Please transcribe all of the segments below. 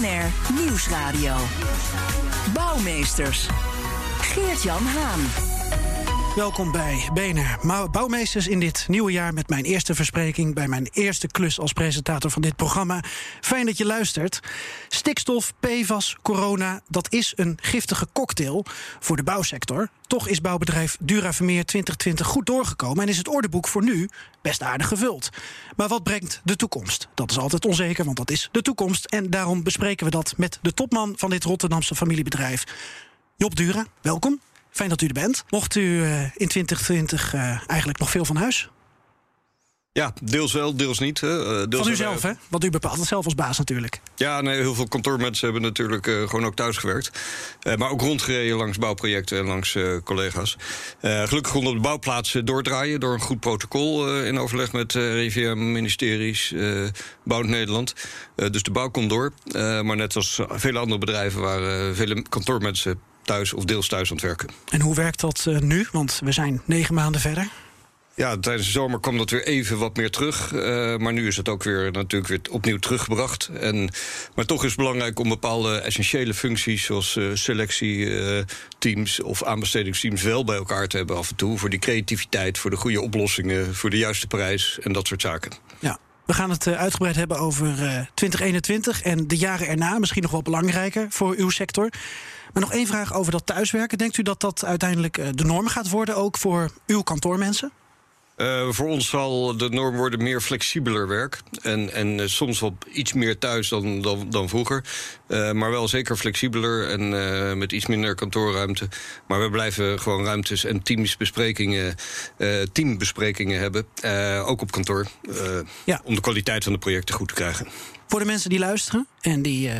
BNR Nieuwsradio. Bouwmeesters. Geert-Jan Haan. Welkom bij BNR Bouwmeesters in dit nieuwe jaar met mijn eerste verspreking bij mijn eerste klus als presentator van dit programma. Fijn dat je luistert. Stikstof, PFAS, corona, dat is een giftige cocktail voor de bouwsector. Toch is bouwbedrijf Duravermeer 2020 goed doorgekomen en is het ordeboek voor nu best aardig gevuld. Maar wat brengt de toekomst? Dat is altijd onzeker, want dat is de toekomst. En daarom bespreken we dat met de topman van dit Rotterdamse familiebedrijf, Job Dura. Welkom. Fijn dat u er bent. Mocht u uh, in 2020 uh, eigenlijk nog veel van huis? Ja, deels wel, deels niet. Hè. Deels van u zelf, hè? Want u bepaalt het zelf als baas natuurlijk. Ja, nee, heel veel kantoormensen hebben natuurlijk uh, gewoon ook thuis gewerkt. Uh, maar ook rondgereden langs bouwprojecten en langs uh, collega's. gelukkig konden de bouwplaatsen doordraaien door een goed protocol in overleg met RIVM, ministeries, Bouw Nederland. dus de bouw kon door. maar net als vele andere bedrijven waren vele kantoormensen thuis of deels thuis aan het werken. En hoe werkt dat uh, nu? Want we zijn negen maanden verder. Ja, tijdens de zomer kwam dat weer even wat meer terug. Uh, maar nu is het ook weer natuurlijk weer opnieuw teruggebracht. En, maar toch is het belangrijk om bepaalde essentiële functies, zoals uh, selectieteams of aanbestedingsteams, wel bij elkaar te hebben af en toe. Voor die creativiteit, voor de goede oplossingen, voor de juiste prijs en dat soort zaken. Ja. We gaan het uitgebreid hebben over 2021 en de jaren erna. Misschien nog wel belangrijker voor uw sector. Maar nog één vraag over dat thuiswerken. Denkt u dat dat uiteindelijk eh, de norm gaat worden, ook voor uw kantoormensen? Uh, voor ons zal de norm worden meer flexibeler werk. En, en uh, soms wel iets meer thuis dan, dan, dan vroeger. Uh, maar wel zeker flexibeler en met iets minder kantoorruimte. Maar we blijven gewoon ruimtes en teamsbesprekingen, teambesprekingen hebben. ook op kantoor. Ja. Om de kwaliteit van de projecten goed te krijgen. Voor de mensen die luisteren en die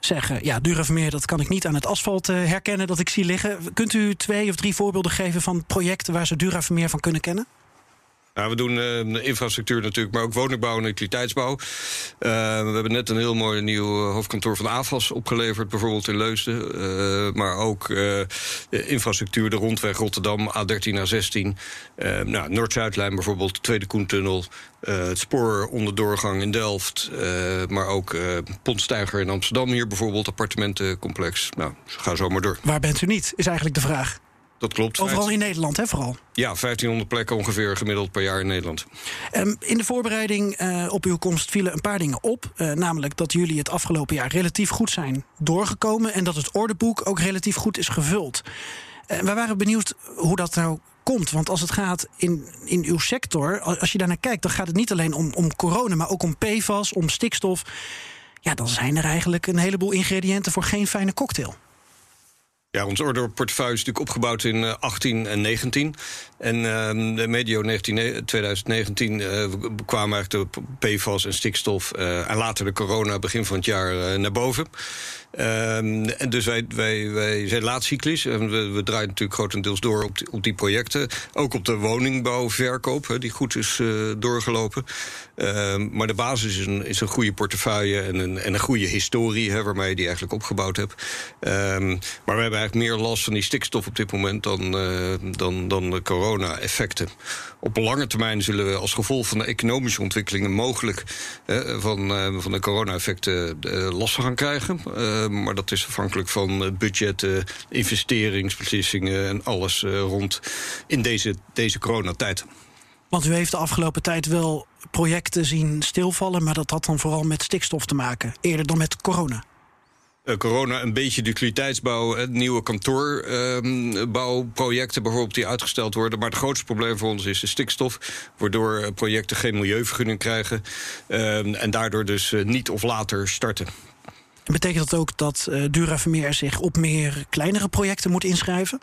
zeggen: Ja, Duravermeer, dat kan ik niet aan het asfalt uh, herkennen dat ik zie liggen. Kunt u twee of drie voorbeelden geven van projecten waar ze Duravermeer van kunnen kennen? Nou, we doen uh, infrastructuur natuurlijk, maar ook woningbouw en utiliteitsbouw. Uh, we hebben net een heel mooi nieuw hoofdkantoor van AFAS opgeleverd, bijvoorbeeld in Leusden. Maar ook infrastructuur, de rondweg Rotterdam, A13, A16. nou, Noord-Zuidlijn bijvoorbeeld, de Tweede Koentunnel. het spoor onder doorgang in Delft. maar ook Pontstijger in Amsterdam hier bijvoorbeeld, appartementencomplex. Nou, ga zo maar door. Waar bent u niet, is eigenlijk de vraag. Dat klopt. Overal in Nederland, hè, vooral? Ja, 1500 plekken ongeveer gemiddeld per jaar in Nederland. Um, in de voorbereiding uh, op uw komst vielen een paar dingen op. Uh, namelijk dat jullie het afgelopen jaar relatief goed zijn doorgekomen... en dat het ordeboek ook relatief goed is gevuld. Uh, we waren benieuwd hoe dat nou komt. Want als het gaat in, in uw sector, als je daarnaar kijkt... dan gaat het niet alleen om, om corona, maar ook om PFAS, om stikstof... ja, dan zijn er eigenlijk een heleboel ingrediënten voor geen fijne cocktail. Ja, ons orderportefeuille is natuurlijk opgebouwd in uh, 18 en 19. En uh, de medio 19, 2019 uh, kwamen eigenlijk de PFAS en stikstof... Uh, en later de corona begin van het jaar uh, naar boven. Um, en dus wij, wij, wij zijn laatcyclisch en we, we draaien natuurlijk grotendeels door op die, op die projecten. Ook op de woningbouwverkoop, die goed is uh, doorgelopen. Um, maar de basis is een, is een goede portefeuille en een, en een goede historie... Hè, waarmee je die eigenlijk opgebouwd hebt. Um, maar we hebben eigenlijk meer last van die stikstof op dit moment... dan, uh, dan, dan de corona-effecten. Op lange termijn zullen we als gevolg van de economische ontwikkelingen... mogelijk van, uh, van de corona-effecten last gaan krijgen... Uh, maar dat is afhankelijk van budgetten, investeringsbeslissingen en alles uh, rond in deze, deze coronatijd. Want u heeft de afgelopen tijd wel projecten zien stilvallen, maar dat had dan vooral met stikstof te maken, eerder dan met corona. Uh, corona een beetje de utiliteitsbouw, nieuwe kantoorbouwprojecten bijvoorbeeld die uitgesteld worden. Maar het grootste probleem voor ons is de stikstof, waardoor projecten geen milieuvergunning krijgen uh, en daardoor dus niet of later starten. Betekent dat ook dat uh, Duravermeer zich op meer kleinere projecten moet inschrijven?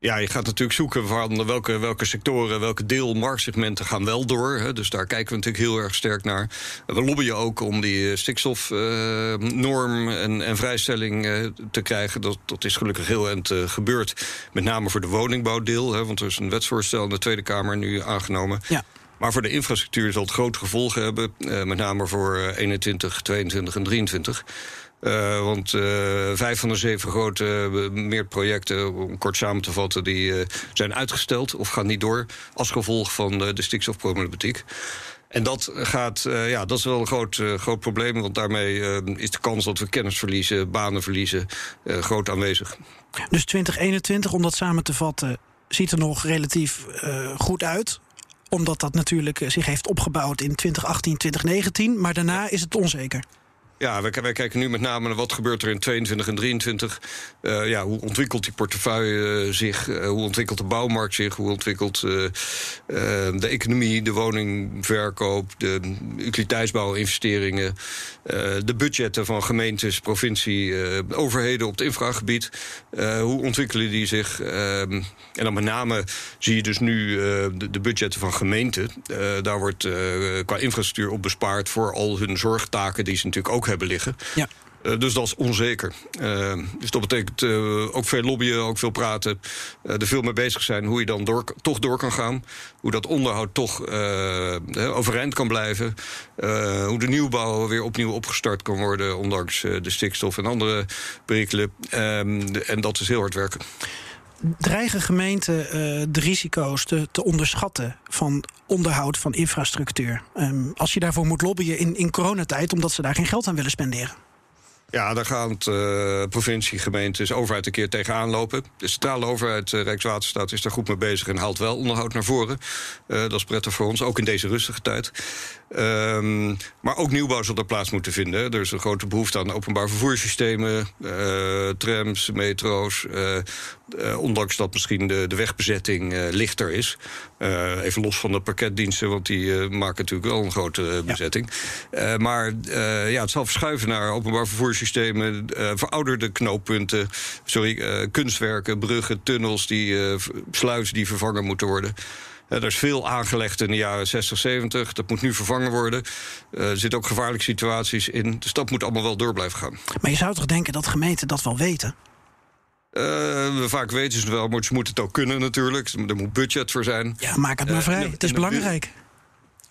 Ja, je gaat natuurlijk zoeken van welke, welke sectoren, welke deel marktsegmenten gaan wel door. Hè. Dus daar kijken we natuurlijk heel erg sterk naar. We lobbyen ook om die stikstofnorm uh, en, en, vrijstelling uh, te krijgen. Dat, dat is gelukkig heel eind uh, gebeurd. Met name voor de woningbouwdeel. Hè, want er is een wetsvoorstel in de Tweede Kamer nu aangenomen. Ja. Maar voor de infrastructuur zal het grote gevolgen hebben. met name voor 21, 22 en 23. Uh, want vijf van de zeven grote uh, meerprojecten, om kort samen te vatten, die zijn uitgesteld of gaan niet door als gevolg van de stikstofproblematiek. En dat, gaat, ja, dat is wel een groot, groot probleem, want daarmee is de kans dat we kennis verliezen, banen verliezen, groot aanwezig. Dus 2021, om dat samen te vatten, ziet er nog relatief goed uit omdat dat natuurlijk zich heeft opgebouwd in 2018, 2019. Maar daarna is het onzeker. Ja, wij, kijken nu met name naar wat gebeurt er in 22 en 23. Uh, ja, hoe ontwikkelt die portefeuille uh, zich? Uh, hoe ontwikkelt de bouwmarkt zich? Hoe ontwikkelt de economie, de woningverkoop, de utiliteitsbouwinvesteringen, de budgetten van gemeentes, provincie, overheden op het infragebied? hoe ontwikkelen die zich? en dan met name zie je dus nu de, de, budgetten van gemeenten. daar wordt qua infrastructuur op bespaard voor al hun zorgtaken die ze natuurlijk ook hebben liggen. Ja. Uh, dus dat is onzeker. Uh, dus dat betekent uh, ook veel lobbyen, ook veel praten. er veel mee bezig zijn hoe je dan door, toch door kan gaan. Hoe dat onderhoud toch overeind kan blijven. hoe de nieuwbouw weer opnieuw opgestart kan worden. Ondanks de stikstof en andere perikelen. Ehm, en dat is heel hard werken. Dreigen gemeenten de risico's te, te, onderschatten van onderhoud van infrastructuur? Um, als je daarvoor moet lobbyen in, in coronatijd, omdat ze daar geen geld aan willen spenderen? Ja, daar gaan uh, provincie, gemeentes, overheid een keer tegenaan lopen. De centrale overheid, uh, Rijkswaterstaat, is daar goed mee bezig en haalt wel onderhoud naar voren. Uh, dat is prettig voor ons, ook in deze rustige tijd. Um, maar ook nieuwbouw zal er plaats moeten vinden. Er is een grote behoefte aan openbaar vervoerssystemen, trams, metro's. ondanks dat misschien de, de wegbezetting lichter is. even los van de pakketdiensten, want die maken natuurlijk wel een grote bezetting. Ja. maar ja, het zal verschuiven naar openbaar vervoerssystemen systemen, uh, verouderde knooppunten, sorry, uh, kunstwerken, bruggen, tunnels, die, uh, sluizen die vervangen moeten worden. er is veel aangelegd in de jaren 60, 70. Dat moet nu vervangen worden. er zitten ook gevaarlijke situaties in. Dus dat moet allemaal wel door blijven gaan. Maar je zou toch denken dat gemeenten dat wel weten? Uh, vaak weten ze het wel, maar ze moeten het ook kunnen natuurlijk. Er moet budget voor zijn. Ja, maak het maar vrij. het is belangrijk.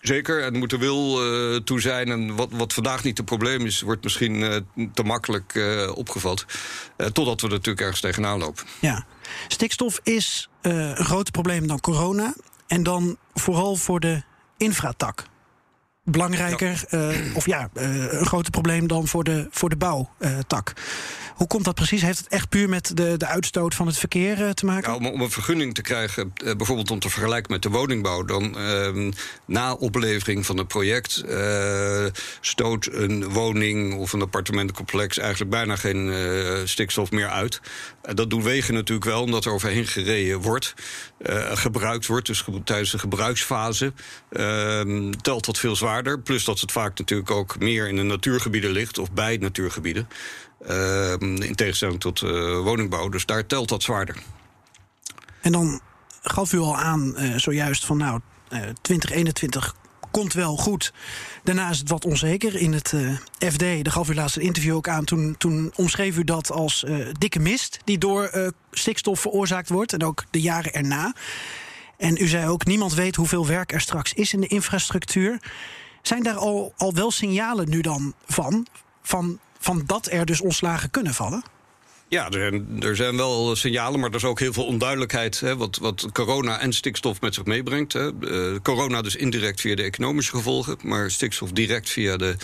Zeker, en er moet er wil uh, toe zijn. En wat, wat vandaag niet het probleem is, wordt misschien uh, te makkelijk uh, opgevat. totdat we er natuurlijk ergens tegenaan lopen. Ja, stikstof is een groter probleem dan corona. En dan vooral voor de infratak. Belangrijker, ja. of ja, een groter probleem dan voor de, voor de bouwtak. Hoe komt dat precies? Heeft het echt puur met de, de uitstoot van het verkeer uh, te maken? Ja, om, om, een vergunning te krijgen, uh, bijvoorbeeld om te vergelijken met de woningbouw, dan uh, na oplevering van het project eh, stoot een woning of een appartementencomplex eigenlijk bijna geen stikstof meer uit. dat doen wegen natuurlijk wel, omdat er overheen gereden wordt, gebruikt wordt. Dus tijdens de gebruiksfase ehm, telt dat veel zwaarder. Plus dat het vaak natuurlijk ook meer in de natuurgebieden ligt of bij natuurgebieden. Uh, in tegenstelling tot uh, woningbouw. Dus daar telt dat zwaarder. En dan gaf u al aan uh, zojuist van nou, 2021 komt wel goed. Daarna is het wat onzeker. In het FD, daar gaf u laatst een interview ook aan. Toen, toen omschreef u dat als dikke mist die door stikstof veroorzaakt wordt. En ook de jaren erna. En u zei ook, niemand weet hoeveel werk er straks is in de infrastructuur. Zijn daar al, al wel signalen nu dan van? Van van dat er dus ontslagen kunnen vallen? Ja, er zijn, er zijn wel signalen, maar er is ook heel veel onduidelijkheid. Hè, wat, wat corona en stikstof met zich meebrengt. Hè. Uh, corona dus indirect via de economische gevolgen, maar stikstof direct via de,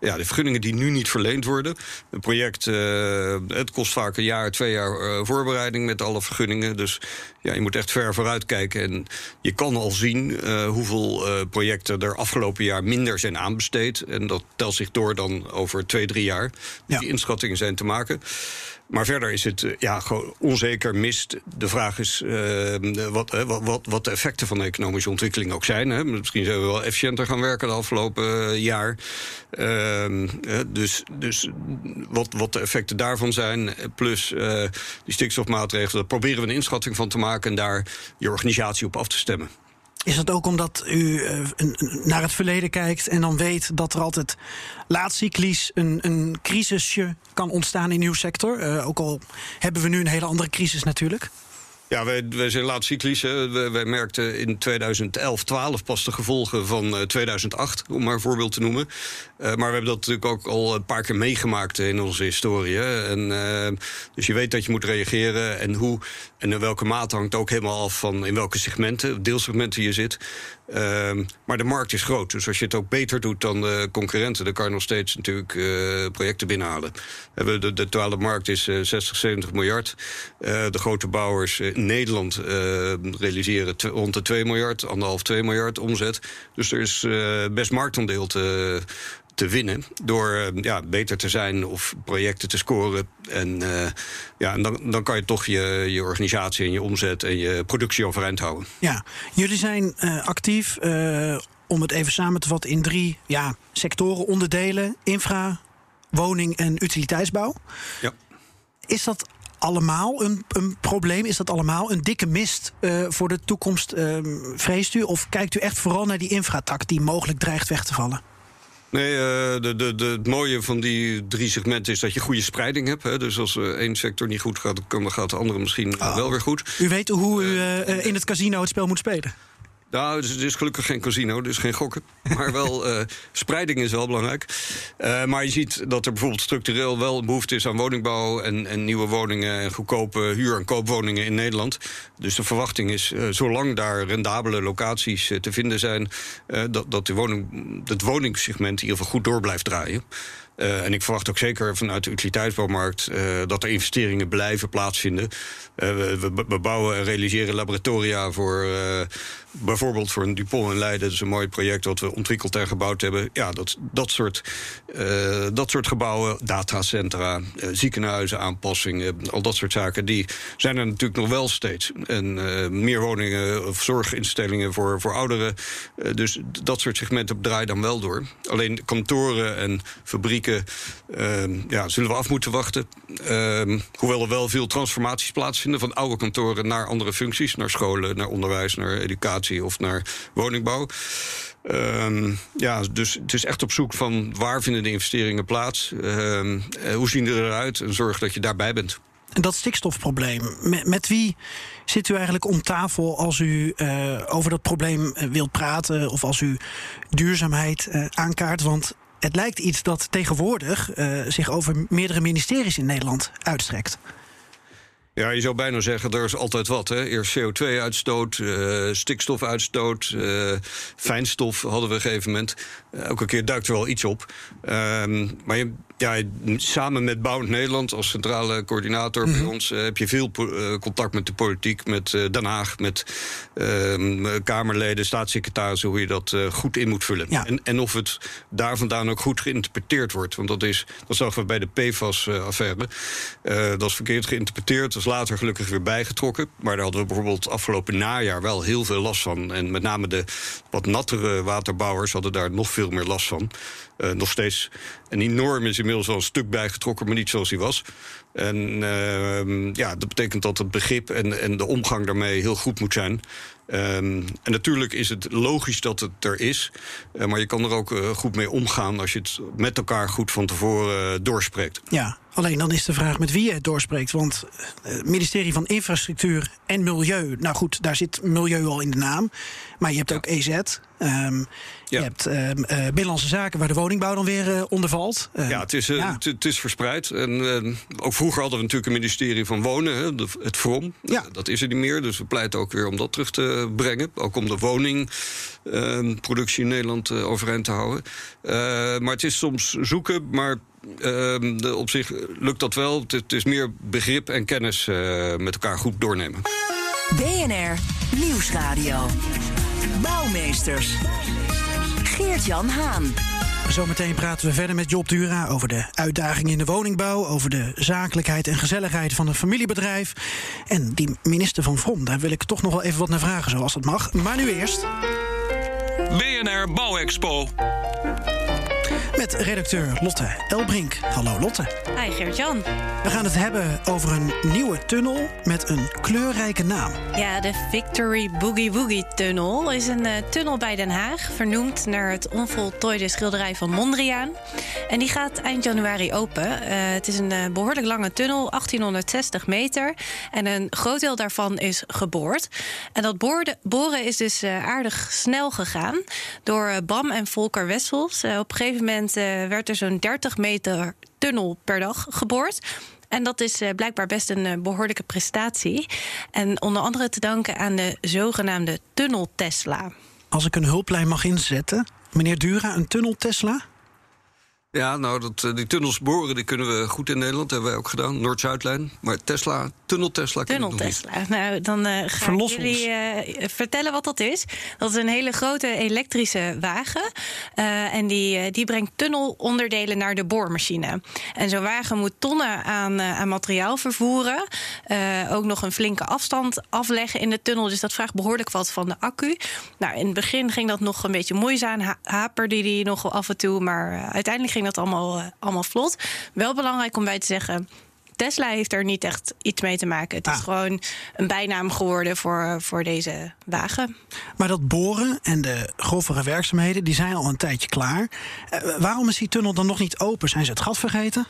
ja, de vergunningen die nu niet verleend worden. Een project, uh, het kost vaak een jaar, twee jaar uh, voorbereiding met alle vergunningen. Dus ja, je moet echt ver vooruit kijken. En je kan al zien hoeveel projecten er afgelopen jaar minder zijn aanbesteed. En dat telt zich door dan over twee, drie jaar. Ja. Die inschattingen zijn te maken. Maar verder is het ja, gewoon onzeker, mist. De vraag is uh, wat, wat, wat de effecten van de economische ontwikkeling ook zijn. Hè. Misschien zijn we wel efficiënter gaan werken de afgelopen jaar. Ehm, eh, dus dus wat, wat de effecten daarvan zijn, eh, plus eh, die stikstofmaatregelen, daar proberen we een inschatting van te maken en daar je organisatie op af te stemmen. Is dat ook omdat u eh, naar het verleden kijkt en dan weet dat er altijd laatcyclisch een, een crisisje kan ontstaan in uw sector? Eh, ook al hebben we nu een hele andere crisis natuurlijk. Ja, wij, wij zijn laat cyclisch. Wij, merkten in 2011, 12 pas de gevolgen van eh, 2008, om maar een voorbeeld te noemen. Eh, maar we hebben dat natuurlijk ook al een paar keer meegemaakt in onze historie. En, eh, dus je weet dat je moet reageren en hoe en in welke mate hangt ook helemaal af van in welke segmenten, deelsegmenten je zit. Ehm, maar de markt is groot. Dus als je het ook beter doet dan de concurrenten, dan kan je nog steeds natuurlijk eh, projecten binnenhalen. Hebben de, de totale markt is eh, 60, 70 miljard. Eh, de grote bouwers eh, in Nederland eh, realiseren rond de 2 miljard, anderhalf 2 miljard omzet. Dus er is eh, best marktaandeel te, te winnen door eh, ja, beter te zijn of projecten te scoren. En, eh, ja, en dan, dan kan je toch je, je organisatie en je omzet en je productie overeind houden. Ja, jullie zijn eh, actief, om het even samen te vatten, in drie ja, sectoren, onderdelen: infra, woning en utiliteitsbouw. Ja. Is dat allemaal een, een probleem? Is dat allemaal een dikke mist voor de toekomst, ehm, vreest u? Of kijkt u echt vooral naar die infratak die mogelijk dreigt weg te vallen? Nee, eh, de, de, de, het mooie van die drie segmenten is dat je goede spreiding hebt. Hè. Dus als eh, één sector niet goed gaat, dan gaat de andere misschien Oh. wel weer goed. U weet hoe u eh, in het casino het spel moet spelen. Nou, dus het is gelukkig geen casino, dus geen gokken. Maar wel, eh, spreiding is wel belangrijk. Eh, maar je ziet dat er bijvoorbeeld structureel wel behoefte is aan woningbouw... en, en nieuwe woningen en goedkope huur- en koopwoningen in Nederland. Dus de verwachting is, eh, zolang daar rendabele locaties te vinden zijn... dat, dat de woning, het woningssegment in ieder geval goed door blijft draaien. Eh, en ik verwacht ook zeker vanuit de utiliteitsbouwmarkt eh, dat er investeringen blijven plaatsvinden. Eh, we, we- we bouwen en realiseren laboratoria voor bijvoorbeeld voor een Dupont in Leiden. Dat is een mooi project wat we ontwikkeld en gebouwd hebben. Ja, dat, dat, soort, dat soort gebouwen, datacentra, ziekenhuizen, aanpassingen, al dat soort zaken, die zijn er natuurlijk nog wel steeds. En meer woningen of zorginstellingen voor, voor ouderen. Dus dat soort segmenten draaien dan wel door. Alleen kantoren en fabrieken eh, ja, zullen we af moeten wachten. Eh, hoewel er wel veel transformaties plaatsvinden van oude kantoren naar andere functies, naar scholen, naar onderwijs, naar educatie of naar woningbouw. Ehm, ja, dus het is echt op zoek van waar vinden de investeringen plaats? Ehm, eh, hoe zien die eruit? En zorg dat je daarbij bent. En dat stikstofprobleem, met, wie zit u eigenlijk om tafel als u eh, over dat probleem eh, wilt praten of als u duurzaamheid aankaart? Want het lijkt iets dat tegenwoordig eh, zich over meerdere ministeries in Nederland uitstrekt. Ja, je zou bijna zeggen, er is altijd wat. Hè. Eerst CO2-uitstoot, eh, stikstofuitstoot, eh, fijnstof hadden we op een gegeven moment. Elke keer duikt er wel iets op. Ehm, maar je, ja, samen met Bouwend Nederland als centrale coördinator bij ons... eh, heb je veel eh, contact met de politiek, met eh, Den Haag... met ehm, Kamerleden, staatssecretarissen, hoe je dat goed in moet vullen. Ja. En, en of het daar vandaan ook goed geïnterpreteerd wordt. Want dat, is, dat zagen we bij de PFAS-affaire. Dat is verkeerd geïnterpreteerd. Dat is later gelukkig weer bijgetrokken. Maar daar hadden we bijvoorbeeld afgelopen najaar wel heel veel last van. En met name de wat nattere waterbouwers hadden daar nog veel meer last van. Eh, nog steeds een enorm is inmiddels wel een stuk bijgetrokken, maar niet zoals hij was. En ehm, ja, dat betekent dat het begrip en, en de omgang daarmee heel goed moet zijn. Ehm, en natuurlijk is het logisch dat het er is. eh, maar je kan er ook eh, goed mee omgaan als je het met elkaar goed van tevoren eh, doorspreekt. Ja, alleen dan is de vraag met wie je het doorspreekt. Want het ministerie van Infrastructuur en Milieu... nou goed, daar zit milieu al in de naam. Maar je hebt ook EZ. ehm, Je hebt eh, Binnenlandse Zaken, waar de woningbouw dan weer onder valt. Ja, het is, ja. Het, is verspreid. En ook vroeger hadden we natuurlijk een ministerie van Wonen, hè, het VROM. Ja. Dat is er niet meer, dus we pleiten ook weer om dat terug te brengen. Ook om de woningproductie in Nederland eh, overeind te houden. Eh, maar het is soms zoeken, maar eh, de, op zich lukt dat wel. Het, het is meer begrip en kennis eh, met elkaar goed doornemen. BNR Nieuwsradio. Bouwmeesters. Geert-Jan Haan. Zometeen praten we verder met Job Dura over de uitdagingen in de woningbouw, over de zakelijkheid en gezelligheid van een familiebedrijf. En die minister van Vrom, daar wil ik toch nog wel even wat naar vragen, zoals dat mag. Maar nu eerst. BNR Bouwexpo. Met redacteur Lotte Elbrink. Hallo Lotte. Hi Geert-Jan. We gaan het hebben over een nieuwe tunnel met een kleurrijke naam. Ja, de Victory Boogie Woogie Tunnel is een uh, tunnel bij Den Haag... vernoemd naar het onvoltooide schilderij van Mondriaan. En die gaat eind januari open. Uh, het is een uh, behoorlijk lange tunnel, 1860 meter. En een groot deel daarvan is geboord. En dat boorde, boren is dus aardig snel gegaan... door Bam en Volker Wessels. op een gegeven moment uh, werd er zo'n 30 meter tunnel per dag geboord. En dat is uh, blijkbaar best een uh, behoorlijke prestatie. En onder andere te danken aan de zogenaamde tunnel Tesla. Als ik een hulplijn mag inzetten, meneer Dura, een tunnel Tesla? Ja, nou, dat, die tunnels boren die kunnen we goed in Nederland. Dat hebben wij ook gedaan. Noord-Zuidlijn. Maar Tesla, tunnel Tesla. Tunnel Tesla. Nou, dan uh, ga ik jullie uh, vertellen wat dat is. Dat is een hele grote elektrische wagen. Uh, en die, die brengt tunnelonderdelen naar de boormachine. En zo'n wagen moet tonnen aan, aan materiaal vervoeren. ook nog een flinke afstand afleggen in de tunnel. Dus dat vraagt behoorlijk wat van de accu. Nou, in het begin ging dat nog een beetje moeizaam. Ha haperde die nog af en toe. Maar uiteindelijk ging dat allemaal, allemaal vlot. Wel belangrijk om bij te zeggen. Tesla heeft er niet echt iets mee te maken. Het is ah. gewoon een bijnaam geworden voor, voor deze wagen. Maar dat boren en de grovere werkzaamheden, die zijn al een tijdje klaar. Uh, waarom is die tunnel dan nog niet open? Zijn ze het gat vergeten?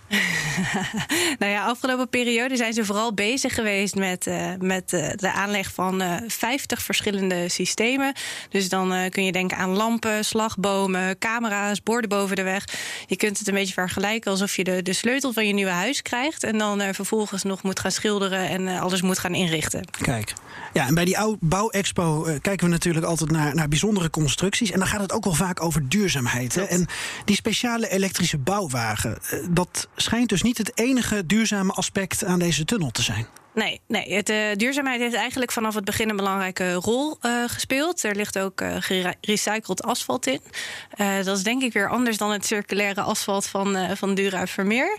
nou ja, afgelopen periode zijn ze vooral bezig geweest met, uh, met uh, de aanleg van 50 verschillende systemen. Dus dan kun je denken aan lampen, slagbomen, camera's, borden boven de weg. Je kunt het een beetje vergelijken alsof je de, de sleutel van je nieuwe huis krijgt. En dan vervolgens nog moet gaan schilderen en alles moet gaan inrichten. Kijk, ja, en bij die bouwexpo uh, kijken we natuurlijk altijd naar, naar bijzondere constructies. En dan gaat het ook wel vaak over duurzaamheid. Hè? En die speciale elektrische bouwwagen, uh, dat schijnt dus niet het enige duurzame aspect aan deze tunnel te zijn. Nee, nee het, uh, duurzaamheid heeft eigenlijk vanaf het begin een belangrijke rol uh, gespeeld. Er ligt ook uh, gerecycled asfalt in. dat is denk ik weer anders dan het circulaire asfalt van, van Dura Vermeer.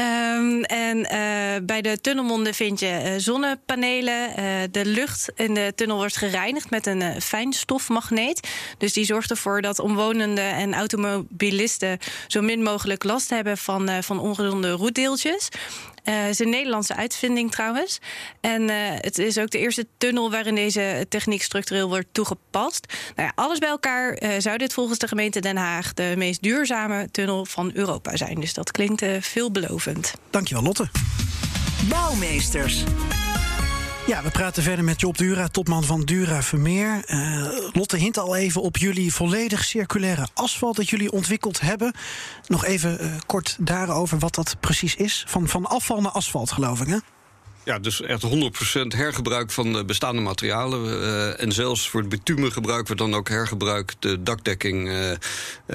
Um, en uh, bij de tunnelmonden vind je uh, zonnepanelen. Uh, de lucht in de tunnel wordt gereinigd met een fijnstofmagneet. Dus die zorgt ervoor dat omwonenden en automobilisten zo min mogelijk last hebben van, van ongezonde roetdeeltjes. Uh, het is een Nederlandse uitvinding trouwens. En uh, het is ook de eerste tunnel waarin deze techniek structureel wordt toegepast. Nou ja, alles bij elkaar uh, zou dit volgens de gemeente Den Haag de meest duurzame tunnel van Europa zijn. Dus dat klinkt veelbelovend. Dankjewel, Lotte. Bouwmeesters. Ja, we praten verder met Job Dura, topman van Dura Vermeer. Uh, Lotte hint al even op jullie volledig circulaire asfalt dat jullie ontwikkeld hebben. Nog even uh, kort daarover wat dat precies is. Van, van afval naar asfalt, geloof ik, hè? Ja, dus echt 100% hergebruik van bestaande materialen. Uh, en zelfs voor het bitumen gebruiken we dan ook hergebruik de dakdekking, uh,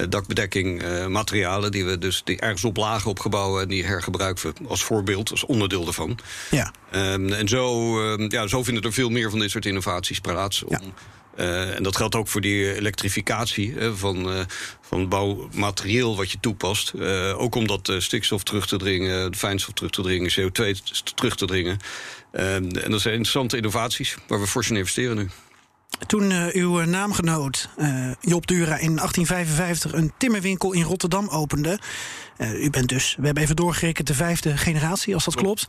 dakbedekking uh, materialen die we dus die ergens op lagen opgebouwen en die hergebruiken we als voorbeeld, als onderdeel ervan. Ja. Um, en zo, uh, ja, zo vinden er veel meer van dit soort innovaties plaats. Om, ja. Uh, en dat geldt ook voor die elektrificatie hè, van, uh, van bouwmaterieel wat je toepast. Ook om dat stikstof terug te dringen, fijnstof terug te dringen, CO2 terug te dringen. en dat zijn interessante innovaties waar we fors in investeren nu. Toen uh, uw naamgenoot uh, Job Dura in 1855 een timmerwinkel in Rotterdam opende. Uh, u bent dus, we hebben even doorgerekend, de vijfde generatie, als dat klopt.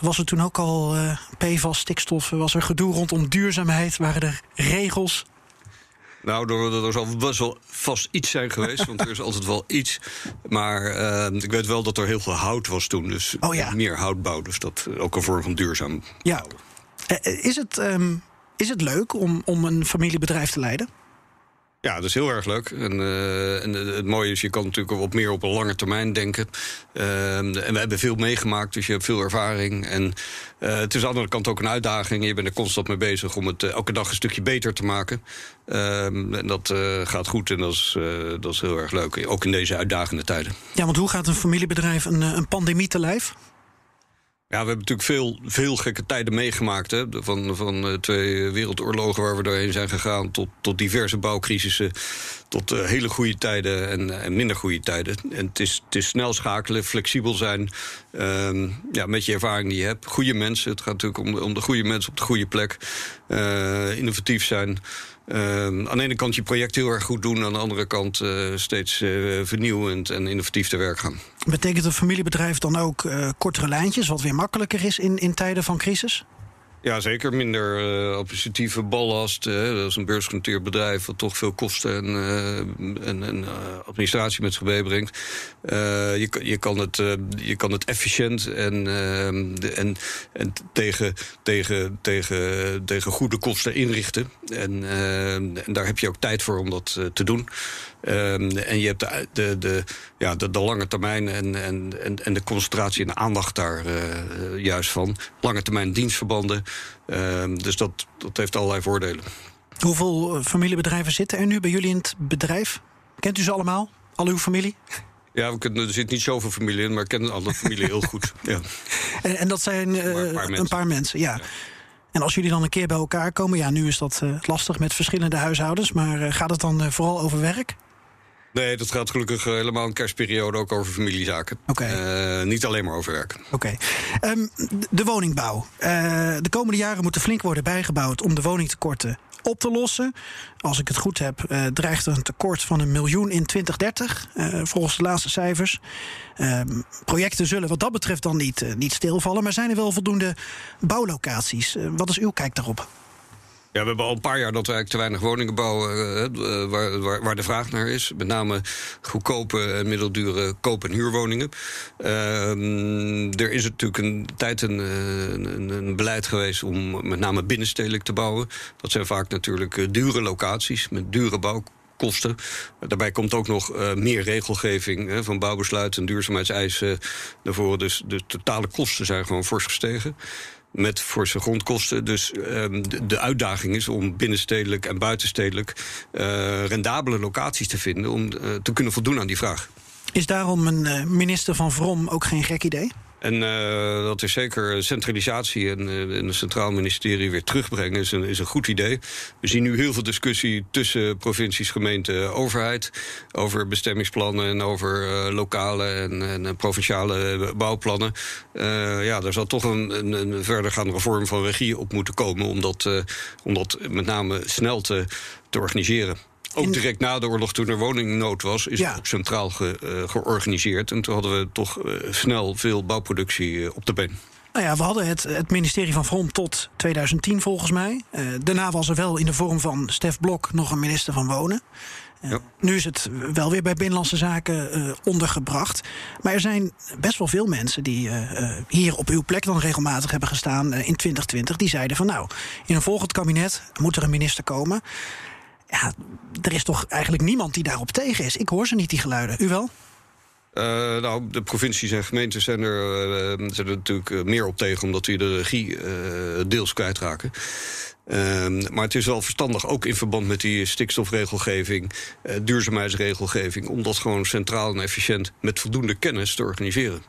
Was er toen ook al PFAS, stikstof, was er gedoe rondom duurzaamheid? Waren er regels? Nou, er, er, zal best wel vast iets zijn geweest, want er is altijd wel iets. Maar ik weet wel dat er heel veel hout was toen, dus oh, ja. meer houtbouw. Dus dat ook een vorm van duurzaam Ja. is het... Um is het leuk om, om een familiebedrijf te leiden? Ja, dat is heel erg leuk. En, uh, en het mooie is, je kan natuurlijk wat meer op een lange termijn denken. Uh, en we hebben veel meegemaakt, dus je hebt veel ervaring. En uh, het is aan de andere kant ook een uitdaging. Je bent er constant mee bezig om het elke dag een stukje beter te maken. Ehm, en dat gaat goed en dat is, dat is heel erg leuk. Ook in deze uitdagende tijden. Ja, want hoe gaat een familiebedrijf een, een pandemie te lijf? Ja, we hebben natuurlijk veel, veel gekke tijden meegemaakt. Hè? Van, van uh, twee wereldoorlogen waar we doorheen zijn gegaan... tot, tot diverse bouwcrisissen, tot uh, hele goede tijden en, en, minder goede tijden. En het is, het is snel schakelen, flexibel zijn... Uh, ja, met je ervaring die je hebt. Goede mensen, het gaat natuurlijk om, om de goede mensen op de goede plek. Uh, innovatief zijn... Ehm, aan de ene kant je project heel erg goed doen, aan de andere kant steeds vernieuwend en innovatief te werk gaan. Betekent een familiebedrijf dan ook kortere lijntjes, wat weer makkelijker is in, in tijden van crisis? Ja, zeker minder uh, administratieve ballast. dat is een beursgenoteerd bedrijf wat toch veel kosten en, uh, en, en uh, administratie met zich meebrengt. je, je, kan het, je kan het efficiënt en, en, en tegen, tegen, tegen, tegen goede kosten inrichten. En, en daar heb je ook tijd voor om dat te doen. Um, en je hebt de, de, de, ja, de, de lange termijn en, en, en, en de concentratie en de aandacht daar uh, juist van. Lange termijn dienstverbanden. Um, dus dat, dat heeft allerlei voordelen. Hoeveel eh, familiebedrijven zitten er nu bij jullie in het bedrijf? Kent u ze allemaal? Al uw familie? Ja, we kunnen, er zit niet zoveel familie in, maar ik ken alle familie heel goed. Ja. En, en dat zijn uh, een, paar een, paar mensen. ja. ja. En als jullie dan een keer bij elkaar komen, ja, nu is dat uh, lastig met verschillende huishoudens, maar uh, gaat het dan vooral over werk? Nee, dat gaat gelukkig eh, helemaal een kerstperiode ook over familiezaken. Okay. Uh, niet alleen maar over werken. Oké. Okay. Um, de woningbouw. Uh, de komende jaren moet er flink worden bijgebouwd om de woningtekorten op te lossen. Als ik het goed heb, uh, dreigt er een tekort van een miljoen in 2030, uh, volgens de laatste cijfers. Uh, projecten zullen wat dat betreft dan niet, niet stilvallen, maar zijn er wel voldoende bouwlocaties? wat is uw kijk daarop? Ja, we hebben al een paar jaar dat we eigenlijk te weinig woningen bouwen uh, waar, waar, waar, de vraag naar is. Met name goedkope en middeldure koop- en huurwoningen. Uh, er is natuurlijk een tijd een, een, een, beleid geweest om met name binnenstedelijk te bouwen. Dat zijn vaak natuurlijk dure locaties met dure bouwkosten. Daarbij komt ook nog meer regelgeving hè, van bouwbesluiten en duurzaamheidseisen naar voren. Dus de totale kosten zijn gewoon fors gestegen met forse grondkosten. Dus um, de, de, uitdaging is om binnenstedelijk en buitenstedelijk uh, rendabele locaties te vinden om uh, te kunnen voldoen aan die vraag. Is daarom een uh, minister van Vrom ook geen gek idee? En uh, dat is zeker centralisatie en, uh, en het Centraal Ministerie weer terugbrengen is een, is een goed idee. We zien nu heel veel discussie tussen provincies, gemeenten, overheid over bestemmingsplannen en over uh, lokale en, en, provinciale bouwplannen. ja, daar zal toch een, een, een verdergaande vorm van regie op moeten komen om dat, om dat met name snel te, te organiseren. Ook direct na de oorlog, toen er woningnood was, is het ook centraal ge, uh, georganiseerd. En toen hadden we toch uh, snel veel bouwproductie uh, op de been. Nou ja, we hadden het, het ministerie van Vrom tot 2010 volgens mij. daarna was er wel in de vorm van Stef Blok nog een minister van Wonen. Ja. Nu is het wel weer bij Binnenlandse Zaken ondergebracht. Maar er zijn best wel veel mensen die hier op uw plek dan regelmatig hebben gestaan in 2020. Die zeiden van nou, in een volgend kabinet moet er een minister komen. Ja, er is toch eigenlijk niemand die daarop tegen is. Ik hoor ze niet, die geluiden. U wel? Uh, nou, de provincies en gemeentes zijn er, uh, zijn er natuurlijk eh, meer op tegen, omdat die de regie deels kwijtraken. Uh, maar het is wel verstandig, ook in verband met die stikstofregelgeving, duurzaamheidsregelgeving, om dat gewoon centraal en efficiënt met voldoende kennis te organiseren.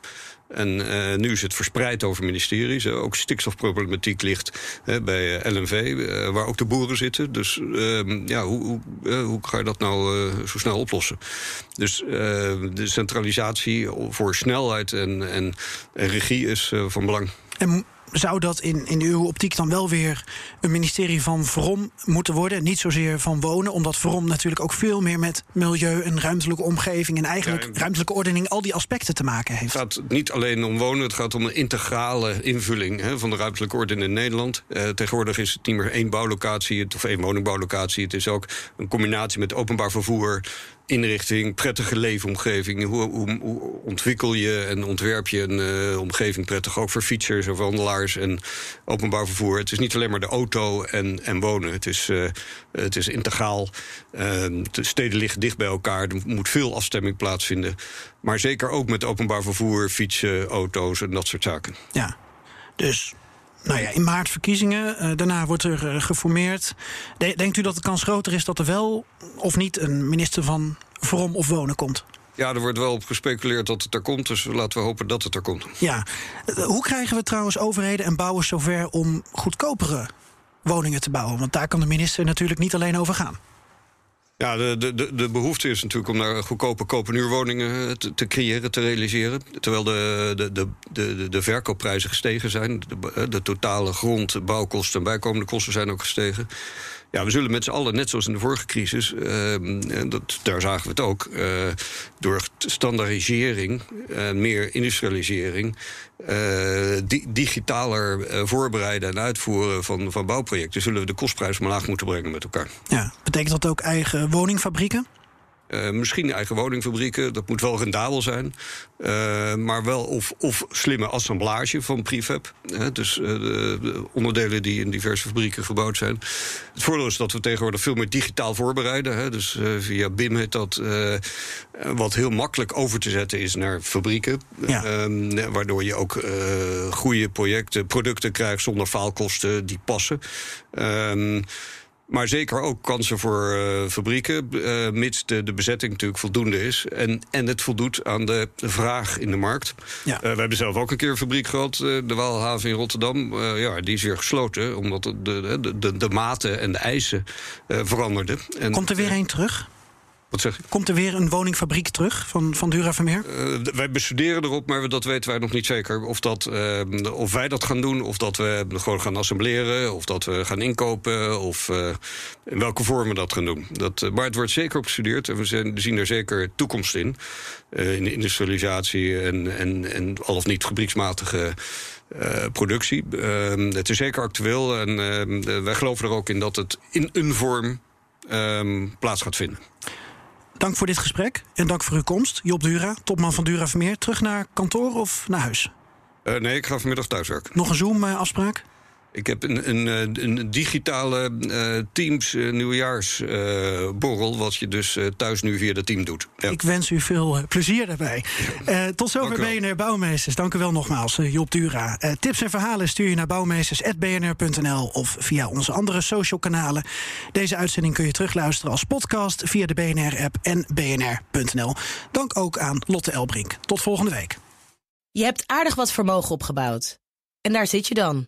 En uh, nu is het verspreid over ministeries. Ook stikstofproblematiek ligt bij LNV, waar ook de boeren zitten. Dus ehm, ja, hoe, hoe, hoe, ga je dat nou zo snel oplossen? Dus de centralisatie voor snelheid en, en, en regie is van belang. En zou dat in, in uw optiek dan wel weer een ministerie van Vrom moeten worden? Niet zozeer van wonen, omdat Vrom natuurlijk ook veel meer met milieu en ruimtelijke omgeving en eigenlijk ruimtelijke ordening, al die aspecten te maken heeft. Het gaat niet alleen om wonen, het gaat om een integrale invulling hè, van de ruimtelijke ordening in Nederland. Uh, tegenwoordig is het niet meer één bouwlocatie of één woningbouwlocatie. Het is ook een combinatie met openbaar vervoer, inrichting, prettige leefomgeving. Hoe, hoe, hoe, ontwikkel je en ontwerp je een uh, omgeving prettig ook voor fietsers of wandelaars en openbaar vervoer? Het is niet alleen maar de auto en, en wonen. Het is, uh, het is integraal. Uh, de steden liggen dicht bij elkaar. Er moet veel afstemming plaatsvinden. Maar zeker ook met openbaar vervoer, fietsen, auto's en dat soort zaken. Ja, dus nou ja, in maart verkiezingen. Uh, daarna wordt er uh, geformeerd. De denkt u dat de kans groter is dat er wel of niet een minister van Vrom of Wonen komt? Ja, er wordt wel op gespeculeerd dat het er komt. Dus laten we hopen dat het er komt. Ja. Uh, hoe krijgen we trouwens overheden en bouwers zover om goedkopere woningen te bouwen? Want daar kan de minister natuurlijk niet alleen over gaan. Ja, de, de, de behoefte is natuurlijk om naar goedkope kopenuurwoningen eh, te, te creëren, te realiseren. Terwijl de, de, de, de, de verkoopprijzen gestegen zijn. De, de totale grond, bouwkosten en bijkomende kosten zijn ook gestegen. Ja, we zullen met z'n allen, net zoals in de vorige crisis, ehm, dat, daar zagen we het ook, uh, door standaardisering, uh, meer industrialisering, uh, di digitaler voorbereiden en uitvoeren van, van bouwprojecten, zullen we de kostprijs omlaag moeten brengen met elkaar. Ja, betekent dat ook eigen woningfabrieken? Uh, misschien eigen woningfabrieken, dat moet wel rendabel zijn. Uh, maar wel of, of slimme assemblage van prefab. Hè, dus uh, de onderdelen die in diverse fabrieken gebouwd zijn. Het voordeel is dat we tegenwoordig veel meer digitaal voorbereiden. Hè, dus via BIM heet dat. wat heel makkelijk over te zetten is naar fabrieken. Ja. waardoor je ook goede projecten, producten krijgt zonder faalkosten die passen. Ehm, maar zeker ook kansen voor uh, fabrieken, uh, mits de, de bezetting natuurlijk voldoende is. En, en het voldoet aan de vraag in de markt. Ja. Uh, we hebben zelf ook een keer een fabriek gehad, de Waalhaven in Rotterdam. ja, die is weer gesloten, omdat de, de, de, de maten en de eisen veranderden. En, Komt er weer een terug? Wat zeg je? Komt er weer een woningfabriek terug van, van Dura Vermeer? Uh, wij bestuderen erop, maar dat weten wij nog niet zeker. Of, dat, uh, of wij dat gaan doen, of dat we gewoon gaan assembleren... of dat we gaan inkopen, of uh, in welke vorm we dat gaan doen. Dat, maar het wordt zeker op gestudeerd en we zijn, zien er zeker toekomst in. in de industrialisatie en, en, en al of niet fabrieksmatige... Uh, productie. Uh, het is zeker actueel en uh, wij geloven er ook in dat het in een vorm ehm, plaats gaat vinden. Dank voor dit gesprek en dank voor uw komst. Job Dura, topman van Dura Vermeer. Terug naar kantoor of naar huis? Uh, nee, ik ga vanmiddag thuiswerken. Nog een Zoom-afspraak? Ik heb een, een, eh, een digitale uh, Teams uh, nieuwjaarsborrel, wat je dus thuis nu via de team doet. Ja. Ik wens u veel plezier daarbij. tot zover BNR Bouwmeesters. Dank u wel nogmaals, Job Dura. tips en verhalen stuur je naar bouwmeesters.bnr.nl of via onze andere social kanalen. Deze uitzending kun je terugluisteren als podcast via de BNR-app en bnr.nl. Dank ook aan Lotte Elbrink. Tot volgende week. Je hebt aardig wat vermogen opgebouwd. En daar zit je dan